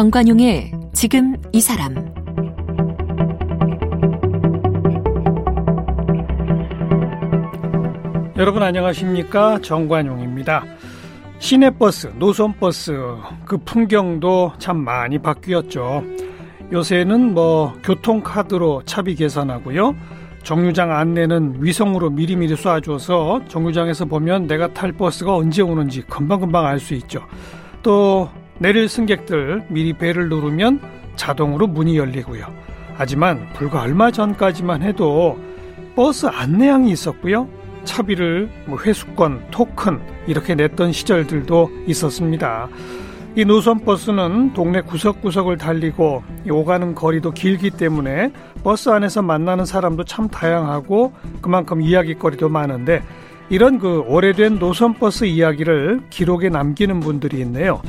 정관용의 지금 이 사람 여러분 안녕하십니까 정관용입니다. 시내버스, 노선버스 그 풍경도 참 많이 바뀌었죠. 요새는 뭐 교통카드로 차비 계산하고요. 정류장 안내는 위성으로 미리미리 쏴줘서 정류장에서 보면 내가 탈 버스가 언제 오는지 금방금방 알 수 있죠. 또 내릴 승객들 미리 배를 누르면 자동으로 문이 열리고요. 하지만 불과 얼마 전까지만 해도 버스 안내양이 있었고요. 차비를 뭐 회수권, 토큰 이렇게 냈던 시절들도 있었습니다. 이 노선 버스는 동네 구석구석을 달리고 오가는 거리도 길기 때문에 버스 안에서 만나는 사람도 참 다양하고 그만큼 이야기거리도 많은데 이런 그 오래된 노선 버스 이야기를 기록에 남기는 분들이 있네요.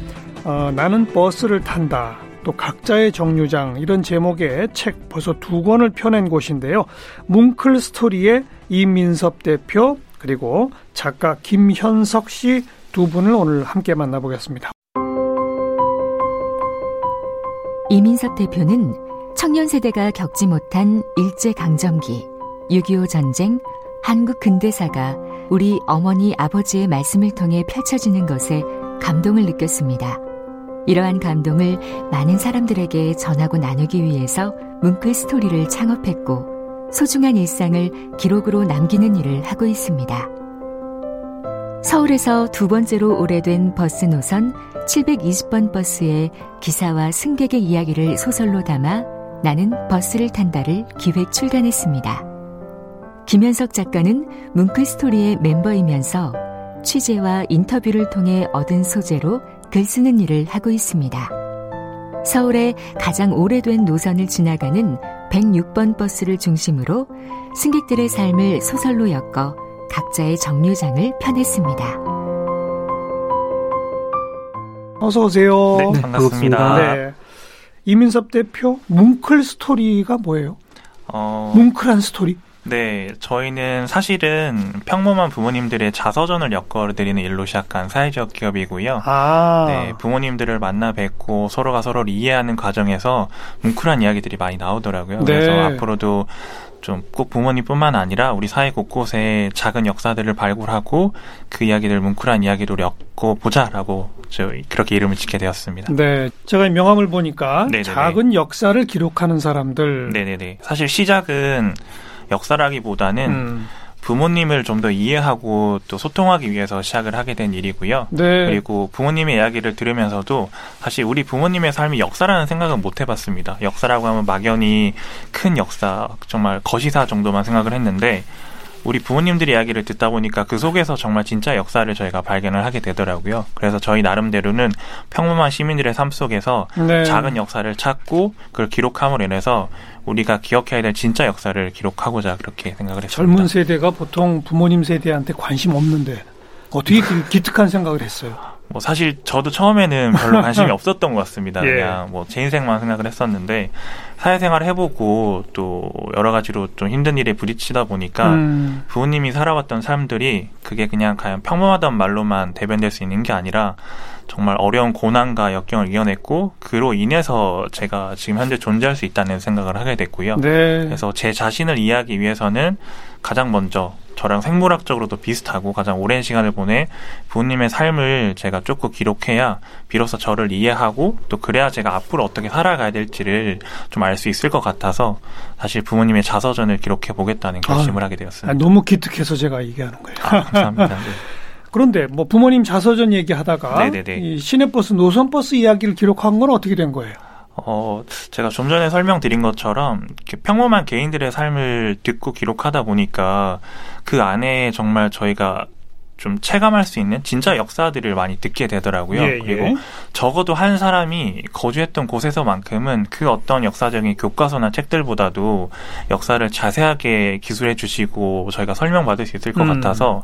어, 나는 버스를 탄다. 또 각자의 정류장 이런 제목의 책 벌써 두 권을 펴낸 곳인데요. 뭉클 스토리의 이민섭 대표 그리고 작가 김현석 씨 두 분을 오늘 함께 만나보겠습니다. 이민섭 대표는 청년 세대가 겪지 못한 일제 강점기, 6.25 전쟁, 한국 근대사가 우리 어머니 아버지의 말씀을 통해 펼쳐지는 것에 감동을 느꼈습니다. 이러한 감동을 많은 사람들에게 전하고 나누기 위해서 문크 스토리를 창업했고 소중한 일상을 기록으로 남기는 일을 하고 있습니다. 서울에서 두 번째로 오래된 버스 노선 720번 버스의 기사와 승객의 이야기를 소설로 담아 나는 버스를 탄다를 기획 출간했습니다. 김현석 작가는 뭉클 스토리의 멤버이면서 취재와 인터뷰를 통해 얻은 소재로 글 쓰는 일을 하고 있습니다. 서울의 가장 오래된 노선을 지나가는 106번 버스를 중심으로 승객들의 삶을 소설로 엮어 각자의 정류장을 펴냈습니다. 어서 오세요. 네, 반갑습니다. 네. 이민섭 대표 뭉클 스토리가 뭐예요? 어... 뭉클한 스토리? 네, 저희는 사실은 평범한 부모님들의 자서전을 엮어드리는 일로 시작한 사회적 기업이고요. 아. 네, 부모님들을 만나 뵙고 서로가 서로를 이해하는 과정에서 뭉클한 이야기들이 많이 나오더라고요. 네. 그래서 앞으로도 좀꼭 부모님뿐만 아니라 우리 사회 곳곳에 작은 역사들을 발굴하고 그 이야기들 뭉클한 이야기로 엮고 보자라고 저 그렇게 이름을 짓게 되었습니다. 네, 제가 명함을 보니까 네네네. 작은 역사를 기록하는 사람들. 네네네. 사실 시작은 역사라기보다는 음. 부모님을 좀 더 이해하고 또 소통하기 위해서 시작을 하게 된 일이고요. 네. 그리고 부모님의 이야기를 들으면서도 사실 우리 부모님의 삶이 역사라는 생각은 못 해봤습니다. 역사라고 하면 막연히 큰 역사, 정말 거시사 정도만 생각을 했는데 우리 부모님들의 이야기를 듣다 보니까 그 속에서 정말 진짜 역사를 저희가 발견을 하게 되더라고요. 그래서 저희 나름대로는 평범한 시민들의 삶 속에서 네. 작은 역사를 찾고 그걸 기록함으로 인해서 우리가 기억해야 될 진짜 역사를 기록하고자 그렇게 생각을 했습니다. 젊은 세대가 보통 부모님 세대한테 관심 없는데 어떻게 기특한 생각을 했어요? 뭐 사실 저도 처음에는 별로 관심이 없었던 것 같습니다. 예. 그냥 뭐 제 인생만 생각을 했었는데 사회생활을 해보고 또 여러 가지로 좀 힘든 일에 부딪히다 보니까 음. 부모님이 살아왔던 삶들이 그게 그냥 그냥 평범하던 말로만 대변될 수 있는 게 아니라 정말 어려운 고난과 역경을 이겨냈고 그로 인해서 제가 지금 현재 존재할 수 있다는 생각을 하게 됐고요. 네. 그래서 제 자신을 이해하기 위해서는 가장 먼저 저랑 생물학적으로도 비슷하고 가장 오랜 시간을 보내 부모님의 삶을 제가 조금 기록해야 비로소 저를 이해하고 또 그래야 제가 앞으로 어떻게 살아가야 될지를 좀 알 수 있을 것 같아서 사실 부모님의 자서전을 기록해 보겠다는 결심을 아, 하게 되었습니다. 아, 너무 기특해서 제가 얘기하는 거예요. 아, 감사합니다. 네. 그런데 뭐 부모님 자서전 얘기하다가 이 시내버스 노선버스 이야기를 기록한 건 어떻게 된 거예요? 어, 제가 좀 전에 설명드린 것처럼 평범한 개인들의 삶을 듣고 기록하다 보니까 그 안에 정말 저희가 좀 체감할 수 있는 진짜 역사들을 많이 듣게 되더라고요. 예, 예. 그리고 적어도 한 사람이 거주했던 곳에서만큼은 그 어떤 역사적인 교과서나 책들보다도 역사를 자세하게 기술해 주시고 저희가 설명받을 수 있을 것 음. 같아서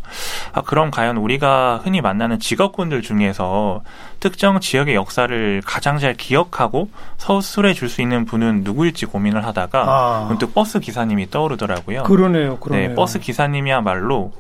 아, 그럼 과연 우리가 흔히 만나는 직업군들 중에서 특정 지역의 역사를 가장 잘 기억하고 서술해 줄 수 있는 분은 누구일지 고민을 하다가 아. 문득 버스 기사님이 떠오르더라고요. 그러네요, 그러네요. 네, 버스 기사님이야말로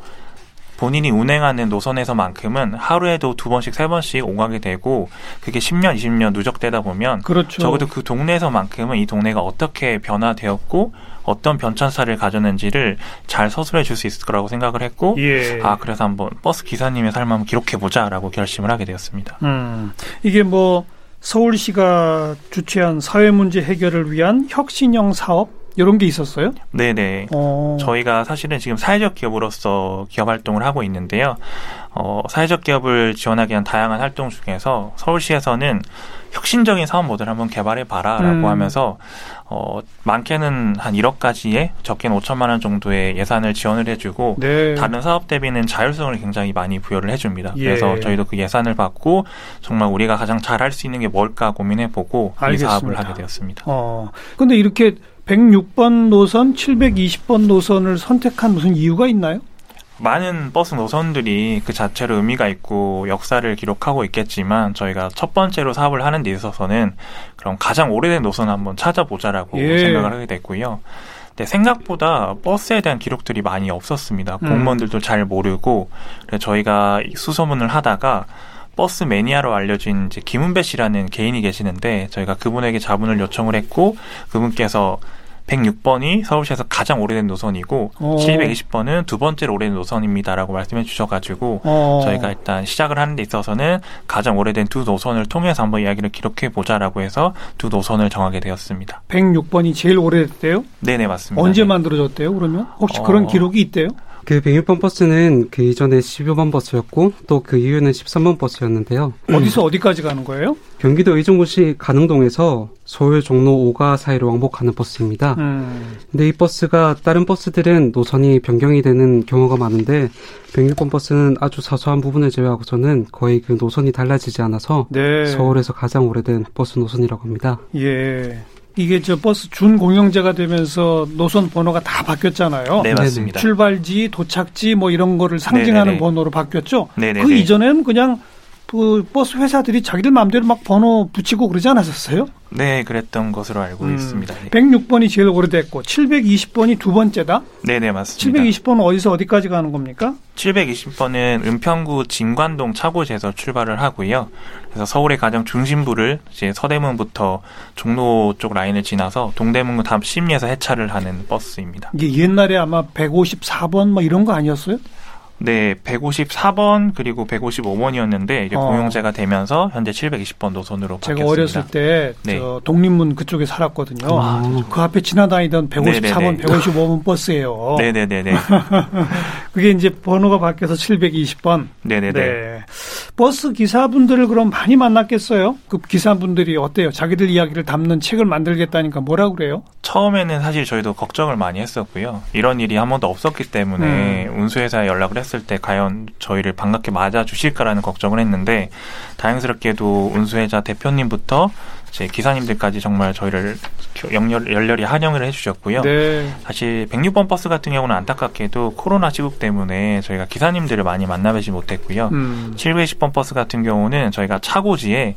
본인이 운행하는 노선에서만큼은 하루에도 두 번씩 세 번씩 오가게 되고 그게 10년, 20년 누적되다 보면 그렇죠. 적어도 그 동네에서만큼은 이 동네가 어떻게 변화되었고 어떤 변천사를 가졌는지를 잘 서술해 줄 수 있을 거라고 생각을 했고 예. 아 그래서 한번 버스 기사님의 삶 한번 기록해 보자라고 결심을 하게 되었습니다. 음, 이게 뭐 서울시가 주최한 사회 문제 해결을 위한 혁신형 사업 이런 게 있었어요? 네네. 어. 저희가 사실은 지금 사회적 기업으로서 기업 활동을 하고 있는데요. 어, 사회적 기업을 지원하기 위한 다양한 활동 중에서 서울시에서는 혁신적인 사업 모델을 한번 개발해 봐라라고 음. 하면서 어, 많게는 한 1억까지의 적게는 5천만 원 정도의 예산을 지원을 해주고 네. 다른 사업 대비는 자율성을 굉장히 많이 부여를 해줍니다. 예. 그래서 저희도 그 예산을 받고 정말 우리가 가장 잘할 수 있는 게 뭘까 고민해보고 이 사업을 하게 되었습니다. 어, 근데 이렇게 106번 노선, 720번 노선을 선택한 무슨 이유가 있나요? 많은 버스 노선들이 그 자체로 의미가 있고 역사를 기록하고 있겠지만 저희가 첫 번째로 사업을 하는 데 있어서는 그럼 가장 오래된 노선 한번 찾아보자라고 예. 생각을 하게 됐고요. 근데 생각보다 버스에 대한 기록들이 많이 없었습니다. 음. 공무원들도 잘 모르고 그래서 저희가 수소문을 하다가 버스 매니아로 알려진 이제 김은배 씨라는 개인이 계시는데 저희가 그분에게 자문을 요청을 했고 그분께서 106번이 서울시에서 가장 오래된 노선이고 오. 720번은 두 번째로 오래된 노선입니다라고 말씀해 주셔가지고 오. 저희가 일단 시작을 하는 데 있어서는 가장 오래된 두 노선을 통해서 한번 이야기를 기록해 보자라고 해서 두 노선을 정하게 되었습니다. 106번이 제일 오래됐대요? 네네 맞습니다. 언제 네. 만들어졌대요? 그러면 혹시 어... 그런 기록이 있대요? 그 106번 버스는 그 이전에 12번 버스였고 또 그 이후에는 13번 버스였는데요. 어디서 어디까지 가는 거예요? 경기도 의정부시 가능동에서 서울 종로 5가 사이로 왕복하는 버스입니다. 음. 근데 이 버스가 다른 버스들은 노선이 변경이 되는 경우가 많은데 106번 버스는 아주 사소한 부분을 제외하고서는 거의 그 노선이 달라지지 않아서 네. 서울에서 가장 오래된 버스 노선이라고 합니다. 예. 이게 저 버스 준 공영제가 되면서 노선 번호가 다 바뀌었잖아요. 네, 맞습니다. 출발지, 도착지 뭐 이런 거를 상징하는 네네네. 번호로 바뀌었죠. 네네네. 그 이전에는 그냥 그 버스 회사들이 자기들 마음대로 막 번호 붙이고 그러지 않았었어요? 네, 그랬던 것으로 알고 음, 있습니다. 106번이 제일 오래됐고 720번이 두 번째다? 네, 네, 맞습니다. 720번은 어디서 어디까지 가는 겁니까? 720번은 은평구 진관동 차고지에서 출발을 하고요. 그래서 서울의 가장 중심부를 이제 서대문부터 종로 쪽 라인을 지나서 동대문구 다음 심리에서 해차를 하는 버스입니다. 이게 옛날에 아마 154번 뭐 이런 거 아니었어요? 네, 154번 그리고 155번이었는데 이제 어. 공용제가 되면서 현재 720번 노선으로 제가 바뀌었습니다. 어렸을 때 네. 독립문 그쪽에 살았거든요. 아, 그 앞에 지나다니던 154번, 네네네. 155번 버스예요. 네네네네. 그게 이제 번호가 바뀌어서 720번. 네네네. 네. 버스 기사분들을 그럼 많이 만났겠어요? 그 기사분들이 어때요? 자기들 이야기를 담는 책을 만들겠다니까 뭐라 그래요? 처음에는 사실 저희도 걱정을 많이 했었고요. 이런 일이 한 번도 없었기 때문에 음. 운수회사에 연락을 했을 때 과연 저희를 반갑게 맞아 주실까라는 걱정을 했는데 다행스럽게도 운수회사 대표님부터 제 기사님들까지 정말 저희를 영렬, 열렬히 환영을 해주셨고요. 네. 사실 106번 버스 같은 경우는 안타깝게도 코로나 시국 때문에 저희가 기사님들을 많이 만나뵈지 못했고요. 음. 720번 버스 같은 경우는 저희가 차고지에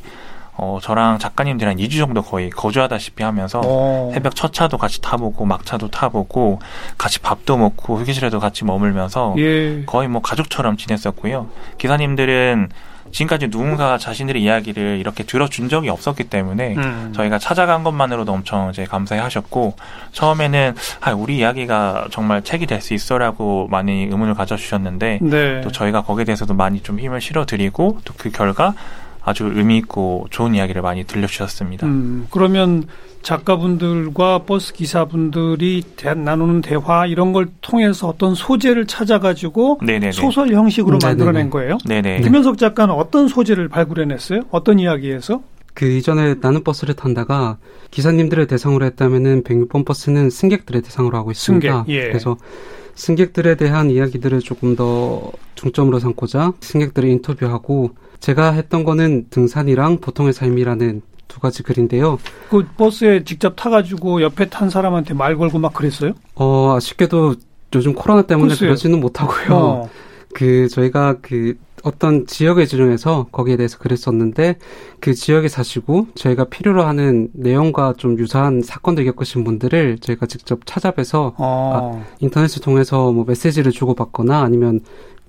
어, 저랑 작가님들 한 2주 정도 거의 거주하다시피 하면서 오. 어. 새벽 첫 차도 같이 타보고 막차도 타보고 같이 밥도 먹고 휴게실에도 같이 머물면서 예. 거의 뭐 가족처럼 지냈었고요. 기사님들은 지금까지 누군가 자신들의 이야기를 이렇게 들어준 적이 없었기 때문에 음. 저희가 찾아간 것만으로도 엄청 이제 감사해 하셨고 처음에는 아, 우리 이야기가 정말 책이 될 수 있어라고 많이 의문을 가져주셨는데 네. 또 저희가 거기에 대해서도 많이 좀 힘을 실어드리고 또 그 결과 아주 의미 있고 좋은 이야기를 많이 들려주셨습니다. 음, 그러면 작가분들과 버스 기사분들이 대, 나누는 대화 이런 걸 통해서 어떤 소재를 찾아가지고 네네네. 소설 형식으로 네네네. 만들어낸 거예요. 네네. 김현석 작가는 어떤 소재를 발굴해냈어요? 어떤 이야기에서? 그 이전에 나는 버스를 탄다가 기사님들을 대상으로 했다면은 106번 버스는 승객들의 대상으로 하고 있습니다. 승객, 예. 그래서 승객들에 대한 이야기들을 조금 더 중점으로 삼고자 승객들을 인터뷰하고 제가 했던 거는 등산이랑 보통의 삶이라는 두 가지 글인데요. 그 버스에 직접 타가지고 옆에 탄 사람한테 말 걸고 막 그랬어요? 어, 아쉽게도 요즘 코로나 때문에 글쎄요. 그러지는 못하고요. 어. 그 저희가 그 어떤 지역을 지정해서 거기에 대해서 글을 썼는데 그 지역에 사시고 저희가 필요로 하는 내용과 좀 유사한 사건들 겪으신 분들을 저희가 직접 찾아뵈서 어. 아, 인터넷을 통해서 뭐 메시지를 주고받거나 아니면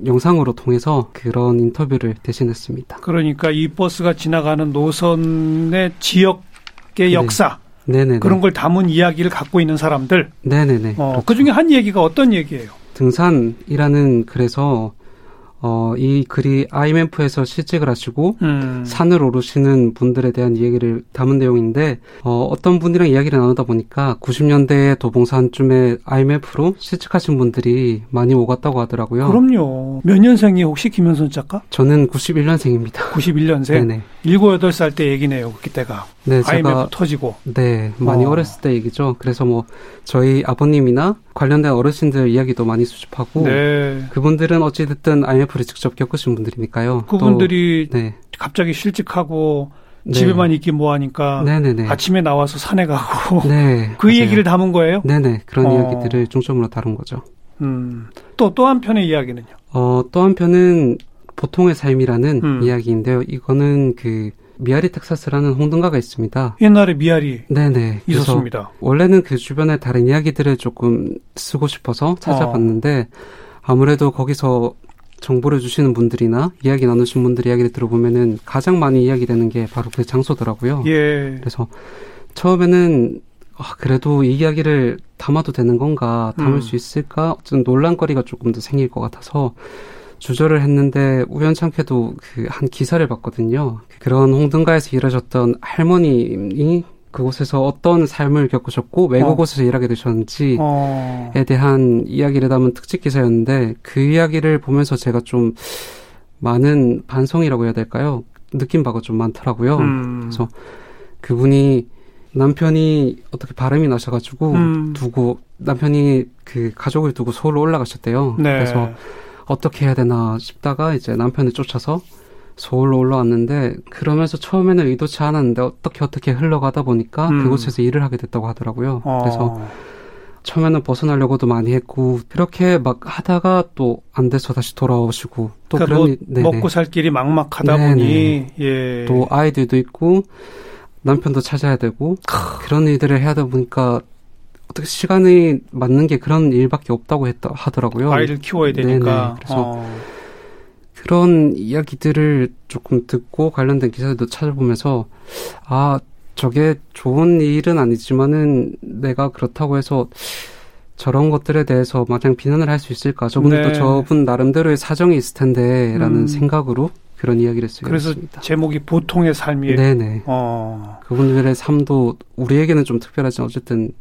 영상으로 통해서 그런 인터뷰를 대신했습니다. 그러니까 이 버스가 지나가는 노선의 지역의 네. 역사 네네 그런 걸 담은 이야기를 갖고 있는 사람들. 네네네. 어, 그렇죠. 그 중에 한 얘기가 어떤 얘기예요? 등산이라는 그래서 어, 이 글이 IMF에서 실직을 하시고 음. 산을 오르시는 분들에 대한 이야기를 담은 내용인데 어, 어떤 분이랑 이야기를 나누다 보니까 90년대 도봉산쯤에 IMF로 실직하신 분들이 많이 오갔다고 하더라고요. 그럼요. 몇 년생이 혹시 김현선 작가? 저는 91년생입니다. 91년생? 네네. 7, 8살 때 얘기네요. 그때가. 네, IMF 터지고. 네, 많이 어. 어렸을 때 얘기죠. 그래서 뭐 저희 아버님이나 관련된 어르신들 이야기도 많이 수집하고 네. 그분들은 어찌 됐든 IMF 를 직접 겪으신 분들이니까요. 그분들이 또, 네. 갑자기 실직하고 네. 집에만 있기 뭐하니까 네네네. 아침에 나와서 산에 가고 네, 그 맞아요. 얘기를 담은 거예요? 네네 그런 어. 이야기들을 중점으로 다룬 거죠. 음. 또또 한편의 이야기는요? 어, 또 한편은 보통의 삶이라는 음. 이야기인데요. 이거는 그 미아리 텍사스라는 홍등가가 있습니다. 옛날에 미아리 네네 있었습니다. 원래는 그 주변에 다른 이야기들을 조금 쓰고 싶어서 찾아봤는데 어. 아무래도 거기서 정보를 주시는 분들이나 이야기 나누신 분들 이야기를 들어보면은 가장 많이 이야기되는 게 바로 그 장소더라고요. 예. 그래서 처음에는 아, 그래도 이 이야기를 담아도 되는 건가, 담을 음. 수 있을까, 어떤 논란거리가 조금 더 생길 것 같아서 주저를 했는데 우연찮게도 그 한 기사를 봤거든요. 그런 홍등가에서 일하셨던 할머님이 그곳에서 어떤 삶을 겪으셨고 왜 어. 그곳에서 일하게 되셨는지에 어. 대한 이야기를 담은 특집 기사였는데 그 이야기를 보면서 제가 좀 많은 반성이라고 해야 될까요? 느낀 바가 좀 많더라고요. 음. 그래서 그분이 남편이 어떻게 바람이 나셔가지고 음. 두고 남편이 그 가족을 두고 서울로 올라가셨대요. 네. 그래서 어떻게 해야 되나 싶다가 이제 남편을 쫓아서 서울로 올라왔는데 그러면서 처음에는 의도치 않았는데 어떻게 어떻게 흘러가다 보니까 음. 그곳에서 일을 하게 됐다고 하더라고요. 어. 그래서 처음에는 벗어나려고도 많이 했고 그렇게 막 하다가 또 안 돼서 다시 돌아오시고 또 그러니까 그런 뭐, 먹고 살 길이 막막하다 네네. 보니 예. 또 아이들도 있고 남편도 찾아야 되고 그런 일들을 해야 되다 보니까 어떻게 시간이 맞는 게 그런 일밖에 없다고 했다 하더라고요. 아이를 키워야 되니까. 네네. 그래서 어. 그런 이야기들을 조금 듣고 관련된 기사들도 찾아보면서 아 저게 좋은 일은 아니지만은 내가 그렇다고 해서 저런 것들에 대해서 마냥 비난을 할 수 있을까? 저분도 네. 저분 나름대로의 사정이 있을 텐데라는 음. 생각으로 그런 이야기를 쓰게 그래서 됐습니다. 제목이 보통의 삶이에요. 네네. 어. 그분들의 삶도 우리에게는 좀 특별하지만 어쨌든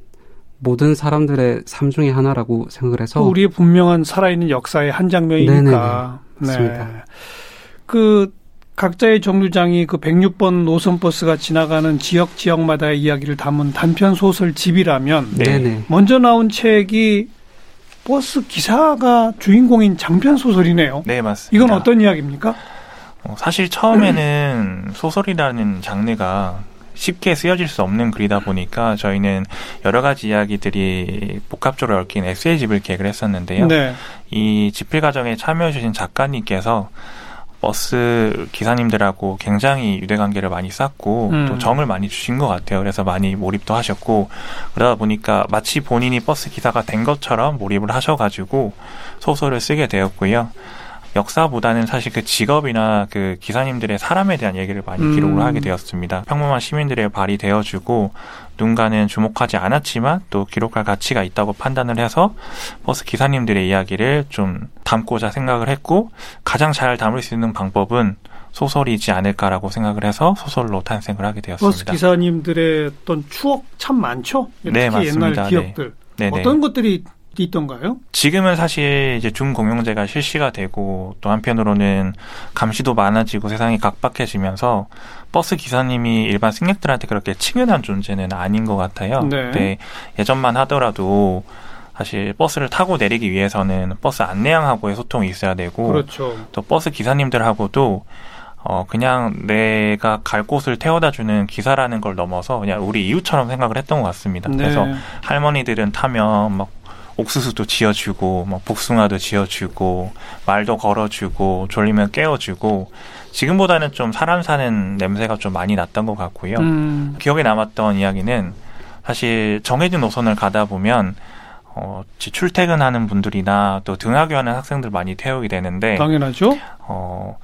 모든 사람들의 삶 중에 하나라고 생각을 해서 우리의 분명한 살아있는 역사의 한 장면이니까. 네 맞습니다. 네. 그 각자의 정류장이 그 106번 노선 버스가 지나가는 지역 지역마다의 이야기를 담은 단편 소설 집이라면 네. 먼저 나온 책이 버스 기사가 주인공인 장편 소설이네요. 네, 맞습니다. 이건 어떤 이야기입니까? 어, 사실 처음에는 소설이라는 장르가 쉽게 쓰여질 수 없는 글이다 보니까 저희는 여러 가지 이야기들이 복합적으로 얽힌 에세이 집을 계획을 했었는데요. 네. 이 집필 과정에 참여해 주신 작가님께서 버스 기사님들하고 굉장히 유대관계를 많이 쌓고 음. 또 정을 많이 주신 것 같아요. 그래서 많이 몰입도 하셨고 그러다 보니까 마치 본인이 버스 기사가 된 것처럼 몰입을 하셔가지고 소설을 쓰게 되었고요. 역사보다는 사실 그 직업이나 그 기사님들의 사람에 대한 얘기를 많이 음. 기록을 하게 되었습니다. 평범한 시민들의 발이 되어주고 누군가는 주목하지 않았지만 또 기록할 가치가 있다고 판단을 해서 버스 기사님들의 이야기를 좀 담고자 생각을 했고 가장 잘 담을 수 있는 방법은 소설이지 않을까라고 생각을 해서 소설로 탄생을 하게 되었습니다. 버스 기사님들의 어떤 추억 참 많죠? 네, 특히 맞습니다. 옛날 기억들. 네. 어떤 것들이 있던가요? 지금은 사실 이제 중공영제가 실시가 되고 또 한편으로는 감시도 많아지고 세상이 각박해지면서 버스 기사님이 일반 승객들한테 그렇게 친근한 존재는 아닌 것 같아요. 네. 네 예전만 하더라도 사실 버스를 타고 내리기 위해서는 버스 안내양하고의 소통이 있어야 되고 그렇죠. 또 버스 기사님들하고도 어, 그냥 내가 갈 곳을 태워다 주는 기사라는 걸 넘어서 그냥 우리 이웃처럼 생각을 했던 것 같습니다. 네. 그래서 할머니들은 타면 막 옥수수도 쥐어주고 뭐 복숭아도 쥐어주고 말도 걸어주고 졸리면 깨워주고 지금보다는 좀 사람 사는 냄새가 좀 많이 났던 것 같고요. 음. 기억에 남았던 이야기는 사실 정해진 노선을 가다 보면 어, 출퇴근하는 분들이나 또 등하교하는 학생들 많이 태우게 되는데 당연하죠. 어,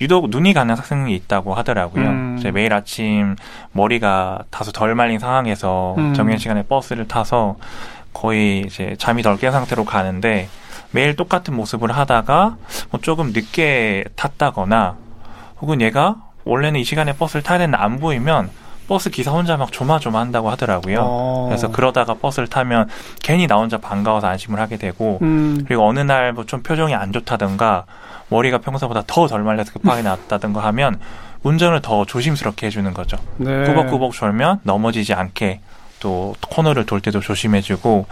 유독 눈이 가는 학생이 있다고 하더라고요. 음. 매일 아침 머리가 다소 덜 말린 상황에서 음. 정해진 시간에 버스를 타서 거의 이제 잠이 덜 깬 상태로 가는데 매일 똑같은 모습을 하다가 뭐 조금 늦게 탔다거나 혹은 얘가 원래는 이 시간에 버스를 타야 되는데 안 보이면 버스 기사 혼자 막 조마조마한다고 하더라고요. 어. 그래서 그러다가 버스를 타면 괜히 나 혼자 반가워서 안심을 하게 되고 음. 그리고 어느 날 뭐 좀 표정이 안 좋다든가 머리가 평소보다 더 덜 말려서 급하게 나왔다든가 하면 운전을 더 조심스럽게 해주는 거죠. 네. 꾸벅꾸벅 졸면 넘어지지 않게 또 코너를 돌 때도 조심해주고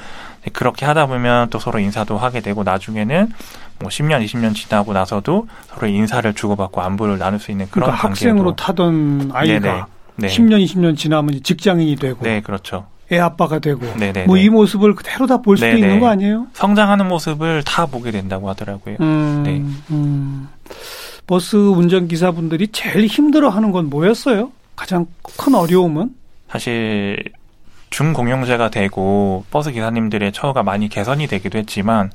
그렇게 하다 보면 또 서로 인사도 하게 되고 나중에는 뭐 10년, 20년 지나고 나서도 서로 인사를 주고받고 안부를 나눌 수 있는 그런 그러니까 학생으로 타던 아이가 네. 10년, 20년 지나면 직장인이 되고 네, 그렇죠. 애 아빠가 되고 뭐 이 모습을 그대로 다 볼 수도 네네. 있는 거 아니에요? 성장하는 모습을 다 보게 된다고 하더라고요. 음, 네. 음. 버스 운전 기사분들이 제일 힘들어하는 건 뭐였어요? 가장 큰 어려움은? 사실 중공용제가 되고 버스 기사님들의 처우가 많이 개선이 되기도 했지만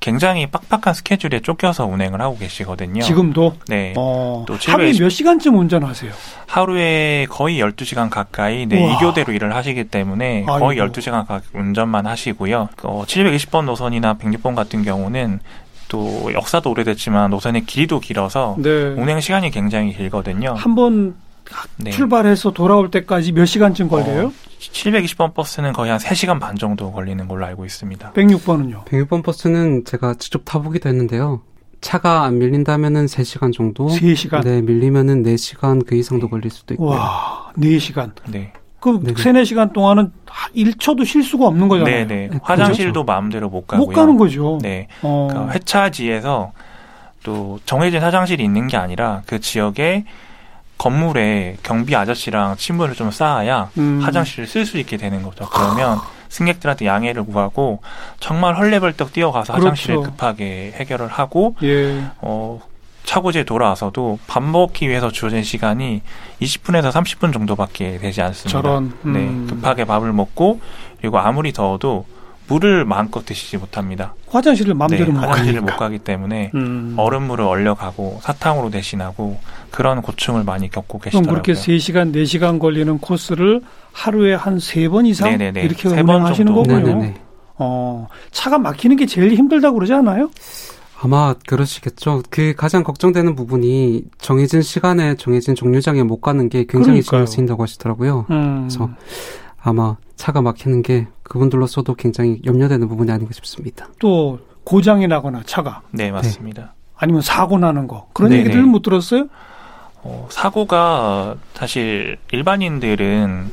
굉장히 빡빡한 스케줄에 쫓겨서 운행을 하고 계시거든요. 지금도? 네. 어, 또 하루에 몇 시간쯤 운전하세요? 하루에 거의 12시간 가까이 네, 우와. 2교대로 일을 하시기 때문에 아이고. 거의 12시간 가까이 운전만 하시고요. 어, 720번 노선이나 106번 같은 경우는 또 역사도 오래됐지만 노선의 길이도 길어서 네. 운행 시간이 굉장히 길거든요. 한번 네. 출발해서 돌아올 때까지 몇 시간쯤 걸려요? 어, 720번 버스는 거의 한 3시간 반 정도 걸리는 걸로 알고 있습니다. 106번은요? 106번 버스는 제가 직접 타보기도 했는데요. 차가 안 밀린다면은 3시간 정도. 3시간? 네, 밀리면은 4시간 그 이상도 네. 걸릴 수도 있고요. 와, 4시간? 네. 그럼 네네. 3, 4시간 동안은 1초도 쉴 수가 없는 거잖아요. 네네. 네. 화장실도 그렇죠. 마음대로 못 가고요. 못 가는 거죠. 네. 어. 그러니까 회차지에서 또 정해진 화장실이 있는 게 아니라 그 지역에 건물에 경비 아저씨랑 친분을 좀 쌓아야 음. 화장실을 쓸 수 있게 되는 거죠. 그러면 승객들한테 양해를 구하고 정말 헐레벌떡 뛰어가서 그렇죠. 화장실을 급하게 해결을 하고 예. 어, 차고지에 돌아와서도 밥 먹기 위해서 주어진 시간이 20분에서 30분 정도밖에 되지 않습니다. 저런 네, 음. 네 급하게 밥을 먹고 그리고 아무리 더워도 물을 마음껏 드시지 못합니다. 화장실을 마음대로 네, 못 화장실을 못 가기 때문에 음. 얼음물을 얼려가고 사탕으로 대신하고 그런 고충을 많이 겪고 계시더라고요. 그럼 그렇게 3시간, 4시간 걸리는 코스를 하루에 한 세 번 이상 네네네. 이렇게 운행하시는 거군요. 네네네. 어, 차가 막히는 게 제일 힘들다고 그러지 않아요? 아마 그러시겠죠. 그 가장 걱정되는 부분이 정해진 시간에 정해진 종류장에 못 가는 게 굉장히 신경 쓰인다고 하시더라고요. 음. 그래서 아마 차가 막히는 게 그분들로서도 굉장히 염려되는 부분이 아닌가 싶습니다. 또 고장이 나거나 차가 네 맞습니다. 네. 아니면 사고 나는 거 그런 네네. 얘기들은 못 들었어요? 어, 사고가 사실 일반인들은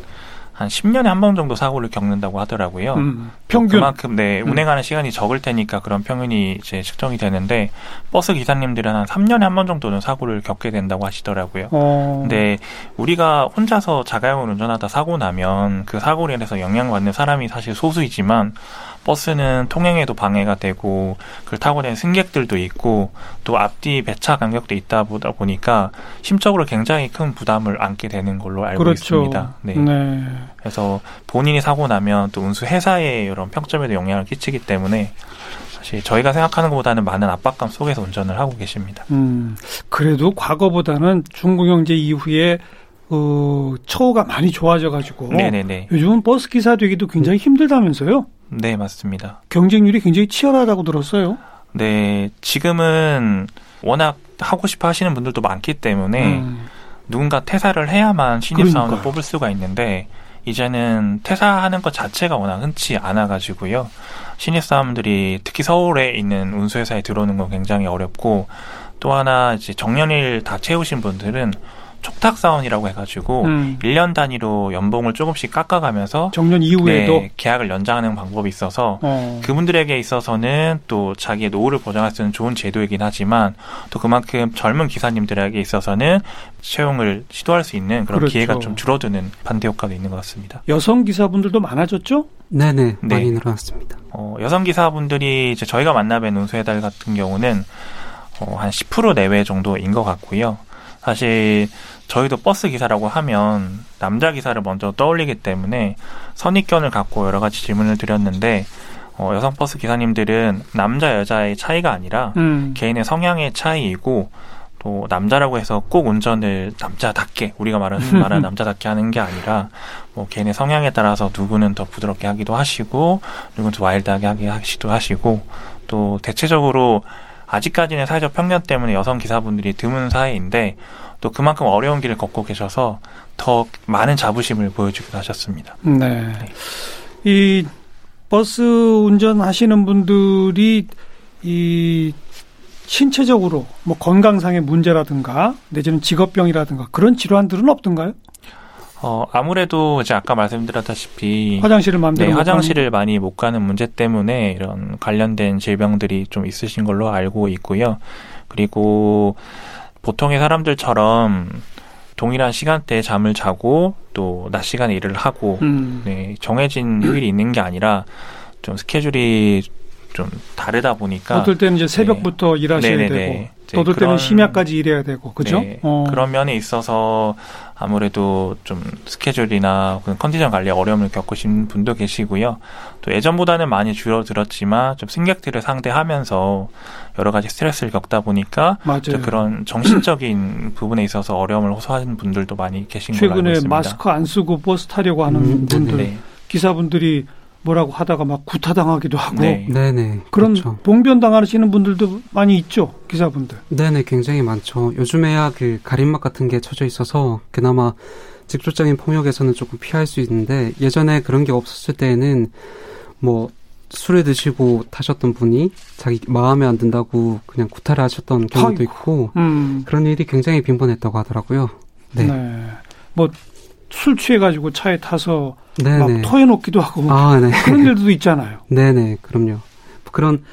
한 10년에 한 번 정도 사고를 겪는다고 하더라고요. 음, 평균 그만큼 네 음. 운행하는 시간이 적을 테니까 그런 평균이 이제 측정이 되는데 버스 기사님들은 한 3년에 한 번 정도는 사고를 겪게 된다고 하시더라고요. 어. 근데 우리가 혼자서 자가용을 운전하다 사고 나면 그 사고로 인해서 영향받는 사람이 사실 소수이지만 버스는 통행에도 방해가 되고 그걸 타고 다니는 승객들도 있고 또 앞뒤 배차 간격도 있다 보다 보니까 심적으로 굉장히 큰 부담을 안게 되는 걸로 알고 그렇죠. 있습니다. 네. 네. 그래서 본인이 사고 나면 또 운수 회사의 이런 평점에도 영향을 끼치기 때문에 사실 저희가 생각하는 것보다는 많은 압박감 속에서 운전을 하고 계십니다. 음, 그래도 과거보다는 중국경제 이후에 어, 처우가 많이 좋아져가지고 네네네. 요즘은 버스 기사 되기도 굉장히 힘들다면서요? 네, 맞습니다. 경쟁률이 굉장히 치열하다고 들었어요. 네, 지금은 워낙 하고 싶어 하시는 분들도 많기 때문에 음. 누군가 퇴사를 해야만 신입 사원을 뽑을 수가 있는데 이제는 퇴사하는 것 자체가 워낙 흔치 않아 가지고요. 신입 사원들이 특히 서울에 있는 운수회사에 들어오는 건 굉장히 어렵고 또 하나 이제 정년일 다 채우신 분들은 촉탁 사원이라고 해가지고 음. 1년 단위로 연봉을 조금씩 깎아가면서 정년 이후에도 네, 계약을 연장하는 방법이 있어서 어. 그분들에게 있어서는 또 자기의 노후를 보장할 수 있는 좋은 제도이긴 하지만 또 그만큼 젊은 기사님들에게 있어서는 채용을 시도할 수 있는 그런 그렇죠. 기회가 좀 줄어드는 반대 효과도 있는 것 같습니다. 여성 기사분들도 많아졌죠? 네네 네. 많이 늘어났습니다. 어, 여성 기사분들이 이제 저희가 만나뵌 운수해달 같은 경우는 어, 한10% 내외 정도인 것 같고요. 사실 저희도 버스 기사라고 하면 남자 기사를 먼저 떠올리기 때문에 선입견을 갖고 여러 가지 질문을 드렸는데 어, 여성 버스 기사님들은 남자 여자의 차이가 아니라 음. 개인의 성향의 차이이고 또 남자라고 해서 꼭 운전을 남자답게 우리가 말하는 말은 남자답게 하는 게 아니라 뭐 개인의 성향에 따라서 누구는 더 부드럽게 하기도 하시고 누구는 더 와일드하게 하게 하시기도 하시고 또 대체적으로 아직까지는 사회적 편견 때문에 여성 기사분들이 드문 사회인데 또 그만큼 어려운 길을 걷고 계셔서 더 많은 자부심을 보여주기도 하셨습니다. 네. 네. 이 버스 운전하시는 분들이 이 신체적으로 뭐 건강상의 문제라든가 내지는 직업병이라든가 그런 질환들은 없던가요? 어, 아무래도 이제 아까 말씀드렸다시피 화장실을 네, 화장실을 많이 못 가는 문제 때문에 이런 관련된 질병들이 좀 있으신 걸로 알고 있고요. 그리고 보통의 사람들처럼 동일한 시간대에 잠을 자고 또 낮 시간에 일을 하고 음. 네, 정해진 휴일이 있는 게 아니라 좀 스케줄이 좀 다르다 보니까 어떨 때는 이제 새벽부터 네. 일하셔야 네네네. 되고 또 어떨 때는 심야까지 일해야 되고 그죠? 네, 어. 그런 면에 있어서 아무래도 좀 스케줄이나 컨디션 관리에 어려움을 겪으신 분도 계시고요. 또 예전보다는 많이 줄어들었지만 좀 승객들을 상대하면서 여러 가지 스트레스를 겪다 보니까 그런 정신적인 부분에 있어서 어려움을 호소하는 분들도 많이 계신 걸로 알고 있습니다. 최근에 마스크 안 쓰고 버스 타려고 하는 음, 분들 네. 기사분들이 뭐라고 하다가 막 구타당하기도 하고 네. 네네 그런 그렇죠. 봉변 당하시는 분들도 많이 있죠 기사분들 네네 굉장히 많죠 요즘에야 그 가림막 같은 게 쳐져 있어서 그나마 직접적인 폭력에서는 조금 피할 수 있는데 예전에 그런 게 없었을 때에는 뭐 술을 드시고 타셨던 분이 자기 마음에 안 든다고 그냥 구타를 하셨던 경우도 아이고. 있고 음. 그런 일이 굉장히 빈번했다고 하더라고요. 네. 네. 뭐 술 취해가지고 차에 타서 네네. 막 토해놓기도 하고 아, 네. 그런 일도 있잖아요. 네네, 그럼요. 그런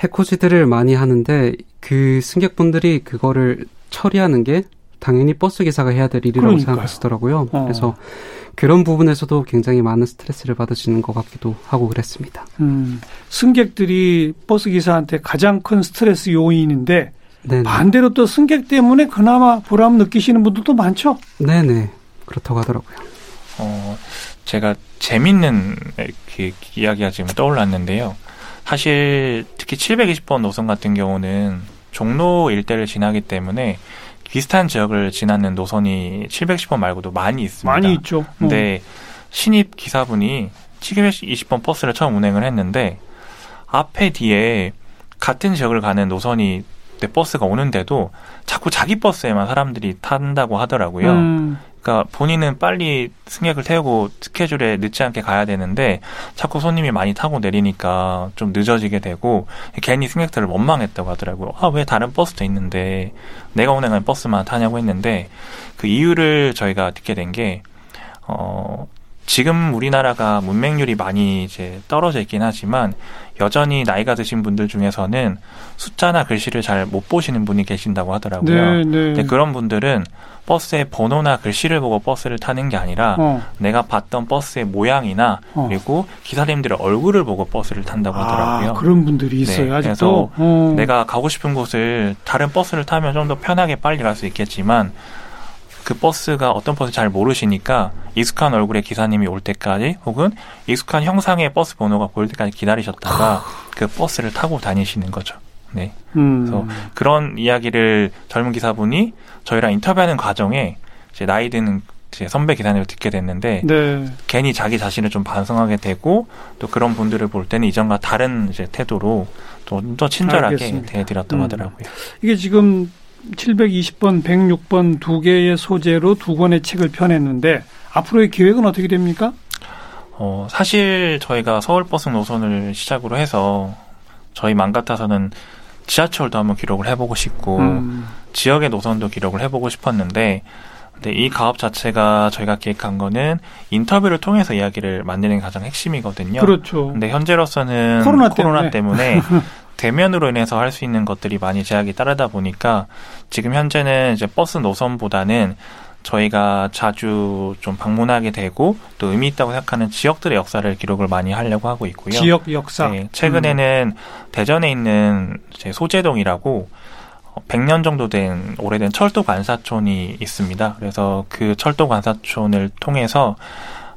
해코지들을 많이 하는데 그 승객분들이 그거를 처리하는 게 당연히 버스 기사가 해야 될 일이라고 그러니까요. 생각하시더라고요. 어. 그래서 그런 부분에서도 굉장히 많은 스트레스를 받으시는 것 같기도 하고 그랬습니다. 음, 승객들이 버스 기사한테 가장 큰 스트레스 요인인데 네네. 반대로 또 승객 때문에 그나마 보람 느끼시는 분들도 많죠. 네네. 그렇다고 하더라고요. 어, 제가 재밌는 그 이야기가 지금 떠올랐는데요. 사실 특히 720번 노선 같은 경우는 종로 일대를 지나기 때문에 비슷한 지역을 지나는 노선이 710번 말고도 많이 있습니다. 많이 있죠. 근데 어. 신입 기사분이 720번 버스를 처음 운행을 했는데 앞에 뒤에 같은 지역을 가는 노선이 버스가 오는데도 자꾸 자기 버스에만 사람들이 탄다고 하더라고요. 음. 그러니까 본인은 빨리 승객을 태우고 스케줄에 늦지 않게 가야 되는데 자꾸 손님이 많이 타고 내리니까 좀 늦어지게 되고 괜히 승객들을 원망했다고 하더라고요. 아, 왜 다른 버스도 있는데 내가 운행하는 버스만 타냐고 했는데 그 이유를 저희가 듣게 된 게 어, 지금 우리나라가 문맹률이 많이 이제 떨어져 있긴 하지만 여전히 나이가 드신 분들 중에서는 숫자나 글씨를 잘 못 보시는 분이 계신다고 하더라고요. 네, 네. 그런 분들은 버스의 번호나 글씨를 보고 버스를 타는 게 아니라 어. 내가 봤던 버스의 모양이나 어. 그리고 기사님들의 얼굴을 보고 버스를 탄다고 아, 하더라고요. 아, 그런 분들이 있어요. 네, 아직도. 그래서 어. 내가 가고 싶은 곳을 다른 버스를 타면 좀 더 편하게 빨리 갈 수 있겠지만 그 버스가 어떤 버스 잘 모르시니까 익숙한 얼굴의 기사님이 올 때까지 혹은 익숙한 형상의 버스 번호가 보일 때까지 기다리셨다가 그 버스를 타고 다니시는 거죠. 네. 음. 그래서 그런 이야기를 젊은 기사분이 저희랑 인터뷰하는 과정에 이제 나이 드는 이제 선배 기사님을 듣게 됐는데 네. 괜히 자기 자신을 좀 반성하게 되고 또 그런 분들을 볼 때는 이전과 다른 이제 태도로 좀 더 친절하게 대해드렸다고 음. 하더라고요. 이게 지금 720번, 106번 두 개의 소재로 두 권의 책을 펴냈는데 앞으로의 계획은 어떻게 됩니까? 어, 사실 저희가 서울버스 노선을 시작으로 해서 저희 맘 같아서는 지하철도 한번 기록을 해보고 싶고 음. 지역의 노선도 기록을 해보고 싶었는데 근데 이 가업 자체가 저희가 기획한 거는 인터뷰를 통해서 이야기를 만드는 게 가장 핵심이거든요. 그렇죠. 근데 현재로서는 코로나, 코로나 때문에, 때문에 대면으로 인해서 할 수 있는 것들이 많이 제약이 따르다 보니까 지금 현재는 이제 버스 노선보다는 저희가 자주 좀 방문하게 되고 또 의미 있다고 생각하는 지역들의 역사를 기록을 많이 하려고 하고 있고요. 지역 역사. 네, 최근에는 음. 대전에 있는 소재동이라고 100년 정도 된 오래된 철도 관사촌이 있습니다. 그래서 그 철도 관사촌을 통해서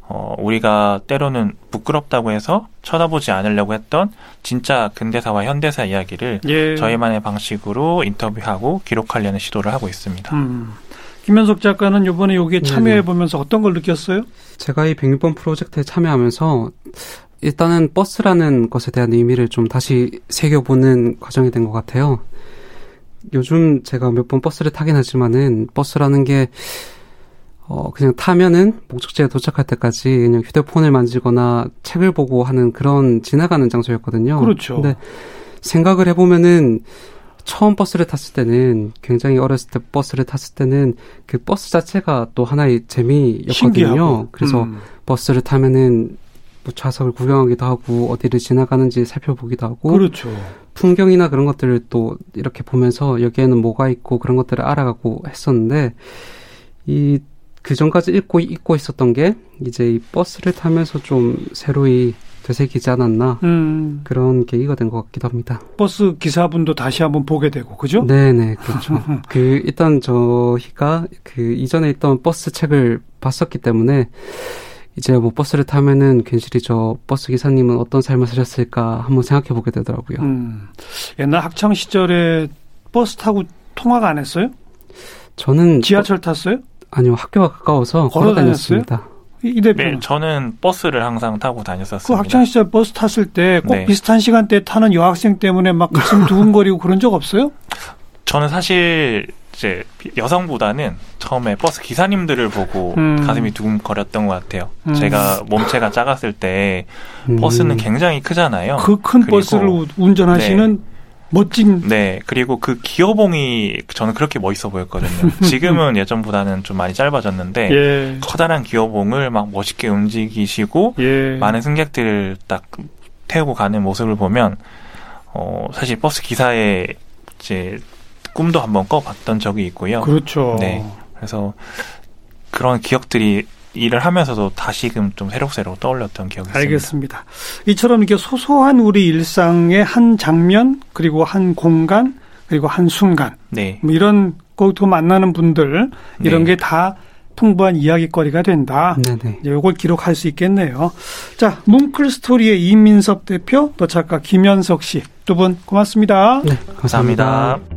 어, 우리가 때로는 부끄럽다고 해서 쳐다보지 않으려고 했던 진짜 근대사와 현대사 이야기를 예. 저희만의 방식으로 인터뷰하고 기록하려는 시도를 하고 있습니다. 음. 김현석 작가는 이번에 여기에 참여해 보면서 어떤 걸 느꼈어요? 제가 이 106번 프로젝트에 참여하면서 일단은 버스라는 것에 대한 의미를 좀 다시 새겨보는 과정이 된 것 같아요. 요즘 제가 몇 번 버스를 타긴 하지만은 버스라는 게 어, 그냥 타면은 목적지에 도착할 때까지 그냥 휴대폰을 만지거나 책을 보고 하는 그런 지나가는 장소였거든요. 그렇죠. 근데 생각을 해보면은 처음 버스를 탔을 때는 굉장히 어렸을 때 버스를 탔을 때는 그 버스 자체가 또 하나의 재미였거든요. 신기하고. 그래서 음. 버스를 타면은 뭐 좌석을 구경하기도 하고 어디를 지나가는지 살펴보기도 하고 그렇죠. 풍경이나 그런 것들을 또 이렇게 보면서 여기에는 뭐가 있고 그런 것들을 알아가고 했었는데 이 그 전까지 잊고 잊고 있었던 게 이제 이 버스를 타면서 좀 새로이 되새기지 않았나 음. 그런 계기가 된 것 같기도 합니다. 버스 기사분도 다시 한번 보게 되고 그죠? 네네 그렇죠. 그 일단 저희가 그 이전에 있던 버스 책을 봤었기 때문에 이제 뭐 버스를 타면은 괜시리 저 버스 기사님은 어떤 삶을 사셨을까 한번 생각해 보게 되더라고요. 음. 옛날 학창 시절에 버스 타고 통학 안 했어요? 저는 지하철 탔어요? 아니요 학교가 가까워서 걸어 다녔습니다. 이 대표 네, 저는 버스를 항상 타고 다녔었습니다. 그 학창 시절 버스 탔을 때 꼭 네. 비슷한 시간대에 타는 여학생 때문에 막 가슴 두근거리고 그런 적 없어요? 저는 사실 이제 여성보다는 처음에 버스 기사님들을 보고 음. 가슴이 두근거렸던 것 같아요. 음. 제가 몸체가 작았을 때 음. 버스는 굉장히 크잖아요. 그 큰 버스를 운전하시는 네. 멋진. 네. 그리고 그 기어봉이 저는 그렇게 멋있어 보였거든요. 지금은 예전보다는 좀 많이 짧아졌는데 예. 커다란 기어봉을 막 멋있게 움직이시고 예. 많은 승객들을 딱 태우고 가는 모습을 보면 어 사실 버스 기사의 이제 꿈도 한번 꿔봤던 적이 있고요. 그렇죠. 네. 그래서 그런 기억들이 일을 하면서도 다시금 좀 새록새록 떠올렸던 기억이 있습니다. 알겠습니다. 이처럼 이렇게 소소한 우리 일상의 한 장면 그리고 한 공간 그리고 한 순간 네. 뭐 이런 거기서 만나는 분들 이런 네. 게다 풍부한 이야기거리가 된다. 네네. 이제 이걸 기록할 수 있겠네요. 자, 뭉클 스토리의 이민섭 대표, 또 작가 김현석 씨 두 분 고맙습니다. 네, 감사합니다. 감사합니다.